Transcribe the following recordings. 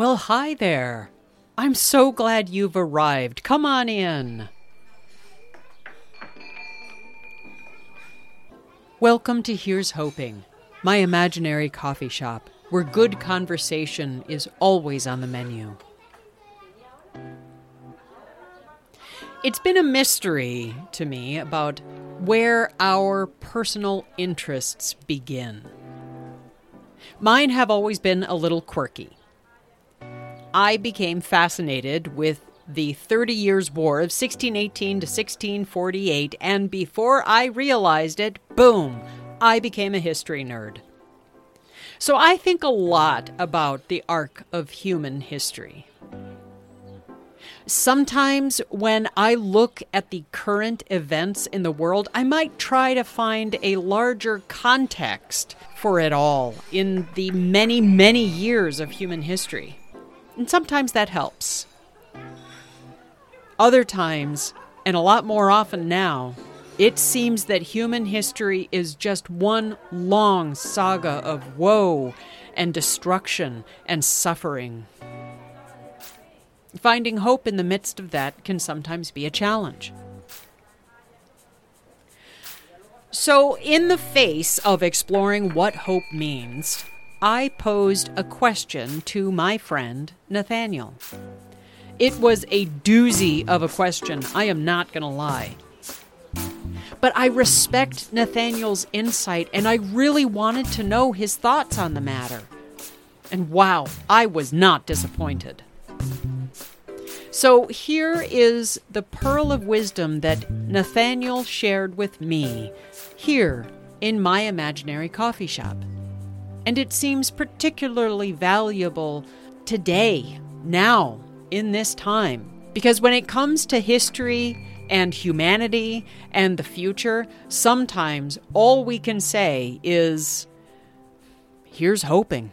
Well, hi there. I'm so glad you've arrived. Come on in. Welcome to Here's Hoping, my imaginary coffee shop where good conversation is always on the menu. It's been a mystery to me about where our personal interests begin. Mine have always been a little quirky. I became fascinated with the Thirty Years' War of 1618 to 1648, and before I realized it, boom, I became a history nerd. So I think a lot about the arc of human history. Sometimes, when I look at the current events in the world, I might try to find a larger context for it all in the many, many years of human history. And sometimes that helps. Other times, and a lot more often now, it seems that human history is just one long saga of woe and destruction and suffering. Finding hope in the midst of that can sometimes be a challenge. So, in the face of exploring what hope means, I posed a question to my friend Nathaniel. It was a doozy of a question, I am not going to lie. But I respect Nathaniel's insight and I really wanted to know his thoughts on the matter. And wow, I was not disappointed. So here is the pearl of wisdom that Nathaniel shared with me here in my imaginary coffee shop. And it seems particularly valuable today, now, in this time. Because when it comes to history and humanity and the future, sometimes all we can say is, here's hoping.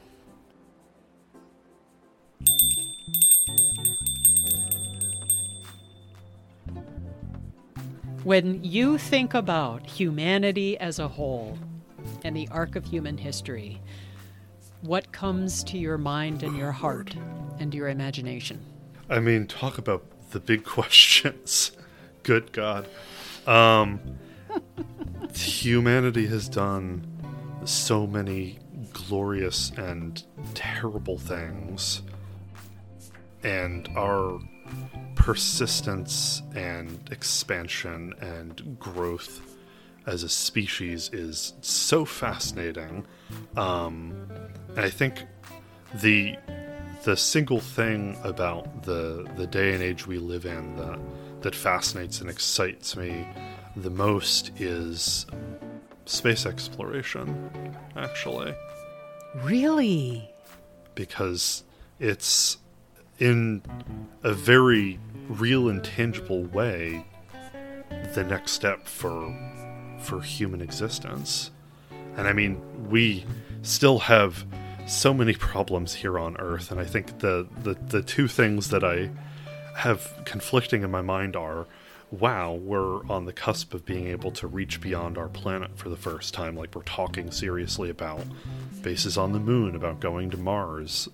When you think about humanity as a whole and the arc of human history, what comes to your mind and your heart and your imagination? I mean, talk about the big questions. Good God. Um, humanity has done so many glorious and terrible things. And our persistence and expansion and growth as a species is so fascinating. Um, and I think the the single thing about the the day and age we live in that that fascinates and excites me the most is space exploration actually Really? because it's in a very real and tangible way the next step for for human existence. And i mean we still have so many problems here on earth and i think the the, the two things that i have conflicting in my mind are wow we're on the cusp of being able to reach beyond our planet for the first time. Like we're talking seriously about bases on the moon about going to mars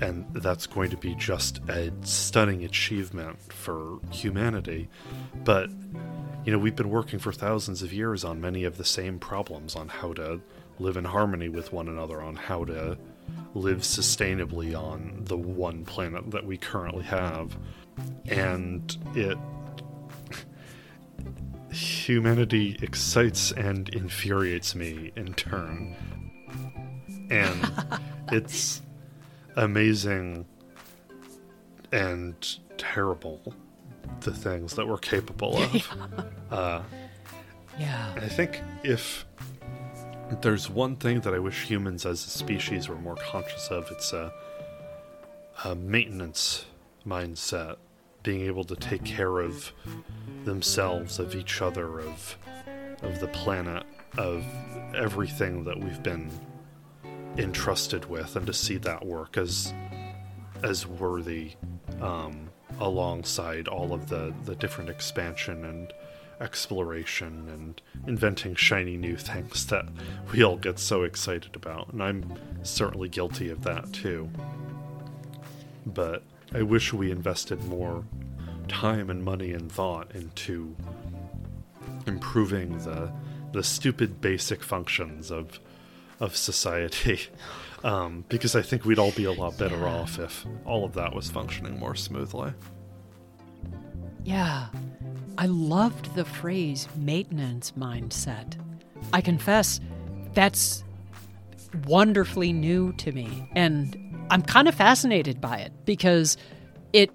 and that's going to be just a stunning achievement for humanity. But you know we've been working for thousands of years on many of the same problems on how to live in harmony with one another on how to live sustainably on the one planet that we currently have. And it humanity excites and infuriates me in turn. And it's amazing and terrible the things that we're capable of uh, Yeah. I think if there's one thing that I wish humans as a species were more conscious of, it's a, a maintenance mindset, being able to take care of themselves, of each other, of of the planet, of everything that we've been entrusted with, and to see that work as as worthy um, alongside all of the the different expansion and exploration and inventing shiny new things that we all get so excited about. And i'm certainly guilty of that too. But I wish we invested more time and money and thought into improving the the stupid basic functions of of society. Um, because I think we'd all be a lot better Yeah. off if all of that was functioning more smoothly. Yeah. I loved the phrase maintenance mindset. I confess that's wonderfully new to me and I'm kind of fascinated by it because it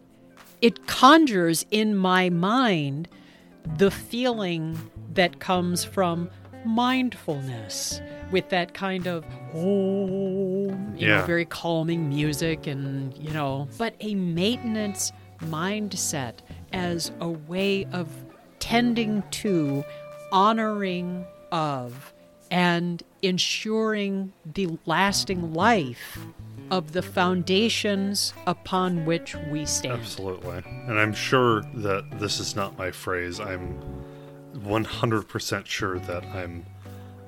it conjures in my mind the feeling that comes from mindfulness with that kind of oh you know very calming music and you know but a maintenance mindset as a way of tending to honoring of and ensuring the lasting life of the foundations upon which we stand Absolutely. And I'm sure that this is not my phrase. I'm 100% sure that I'm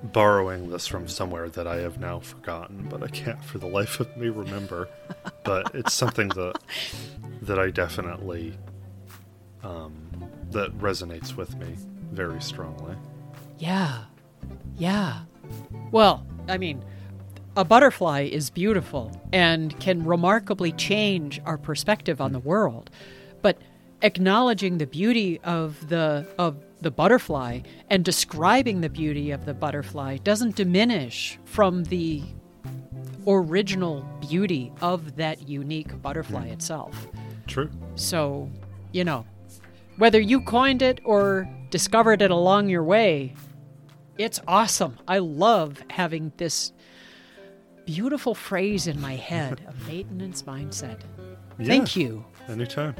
borrowing this from somewhere that I have now forgotten, but I can't for the life of me remember. but it's something that that I definitely um, that resonates with me very strongly. Yeah. Yeah. Well, I mean, a butterfly is beautiful and can remarkably change our perspective on the world. But acknowledging the beauty of the of the butterfly and describing the beauty of the butterfly doesn't diminish from the original beauty of that unique butterfly hmm. itself. True. So, you know, whether you coined it or discovered it along your way, it's awesome. I love having this beautiful phrase in my head a maintenance mindset. Thank Yeah, you. Anytime.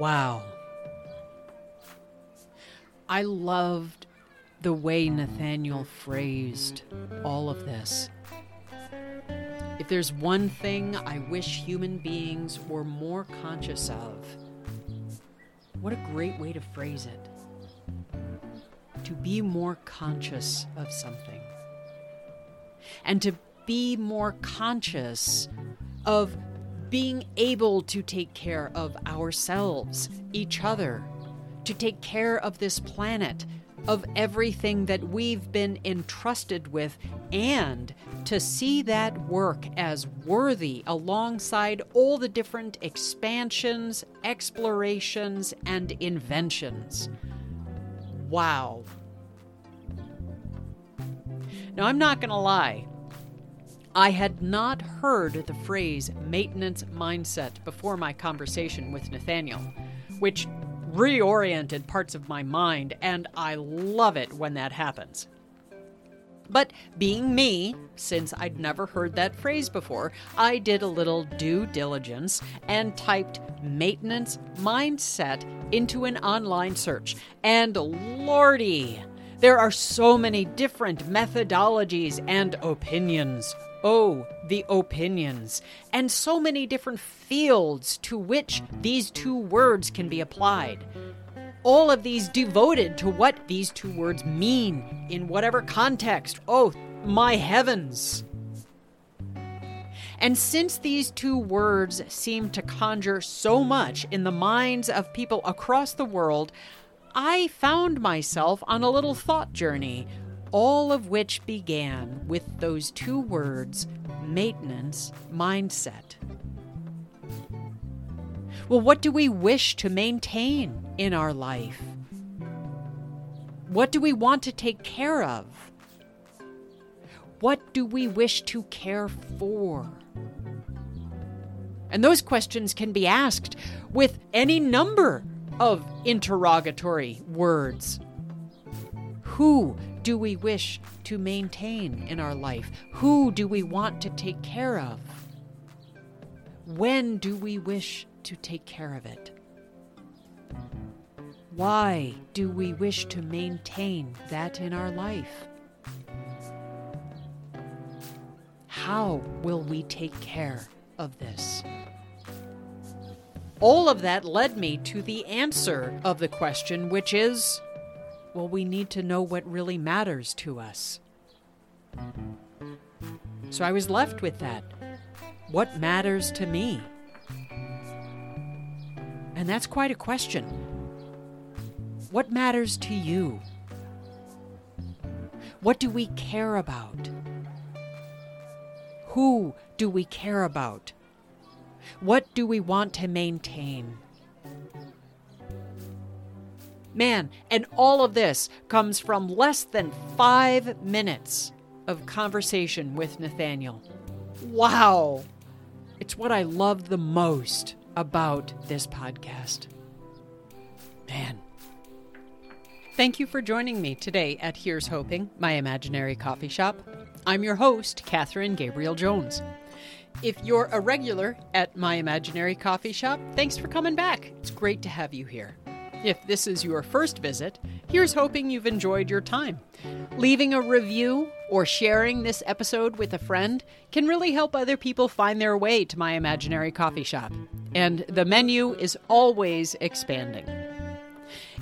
Wow. I loved the way Nathaniel phrased all of this. If there's one thing I wish human beings were more conscious of, what a great way to phrase it. To be more conscious of something. And to be more conscious of being able to take care of ourselves, each other, to take care of this planet, of everything that we've been entrusted with, and to see that work as worthy alongside all the different expansions, explorations, and inventions. Wow. Now, I'm not going to lie. I had not heard the phrase maintenance mindset before my conversation with Nathaniel, which reoriented parts of my mind, and I love it when that happens. But being me, since I'd never heard that phrase before, I did a little due diligence and typed maintenance mindset into an online search. And lordy, there are so many different methodologies and opinions. Oh, the opinions. And so many different fields to which these two words can be applied all of these devoted to what these two words mean in whatever context. Oh, my heavens! And since these two words seem to conjure so much in the minds of people across the world, I found myself on a little thought journey, all of which began with those two words maintenance mindset. Well, what do we wish to maintain in our life? What do we want to take care of? What do we wish to care for? And those questions can be asked with any number of interrogatory words. Who do we wish to maintain in our life? Who do we want to take care of? When do we wish to take care of it? Why do we wish to maintain that in our life? How will we take care of this? All of that led me to the answer of the question, which is well, we need to know what really matters to us. So I was left with that. What matters to me? And that's quite a question. What matters to you? What do we care about? Who do we care about? What do we want to maintain? Man, and all of this comes from less than five minutes of conversation with Nathaniel. Wow! It's what I love the most about this podcast. Man. Thank you for joining me today at Here's Hoping, my imaginary coffee shop. I'm your host, Catherine Gabriel Jones. If you're a regular at my imaginary coffee shop, thanks for coming back. It's great to have you here. If this is your first visit, here's hoping you've enjoyed your time. Leaving a review or sharing this episode with a friend can really help other people find their way to my imaginary coffee shop. And the menu is always expanding.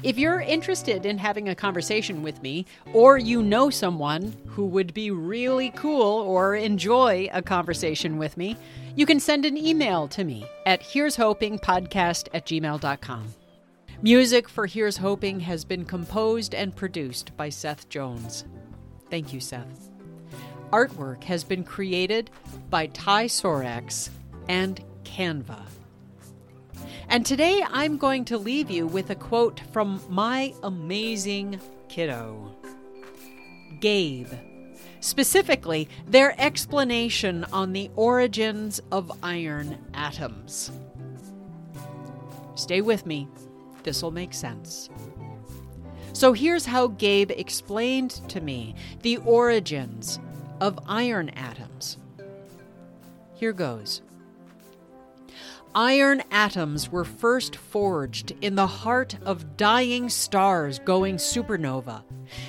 If you're interested in having a conversation with me, or you know someone who would be really cool or enjoy a conversation with me, you can send an email to me at here's hoping podcast at gmail.com. Music for Here's Hoping has been composed and produced by Seth Jones. Thank you, Seth. Artwork has been created by Ty Sorax and Canva. And today I'm going to leave you with a quote from my amazing kiddo, Gabe. Specifically, their explanation on the origins of iron atoms. Stay with me this will make sense. So here's how Gabe explained to me the origins of iron atoms. Here goes. Iron atoms were first forged in the heart of dying stars going supernova,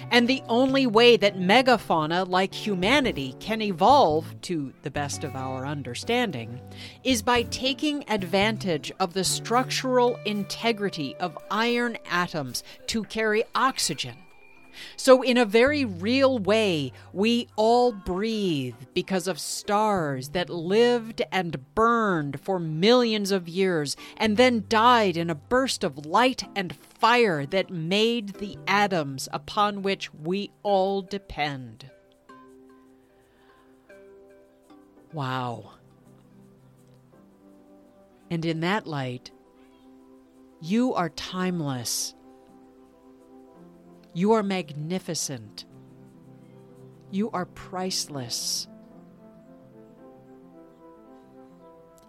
and the only way that megafauna like humanity can evolve, to the best of our understanding, is by taking advantage of the structural integrity of iron atoms to carry oxygen so, in a very real way, we all breathe because of stars that lived and burned for millions of years and then died in a burst of light and fire that made the atoms upon which we all depend. Wow. And in that light, you are timeless you are magnificent. You are priceless.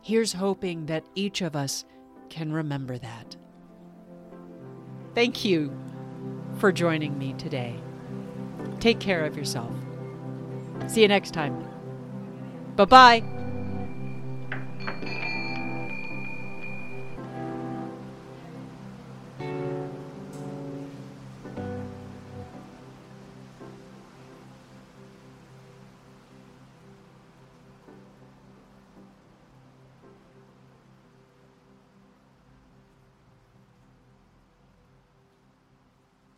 Here's hoping that each of us can remember that. Thank you for joining me today. Take care of yourself. See you next time. Bye bye.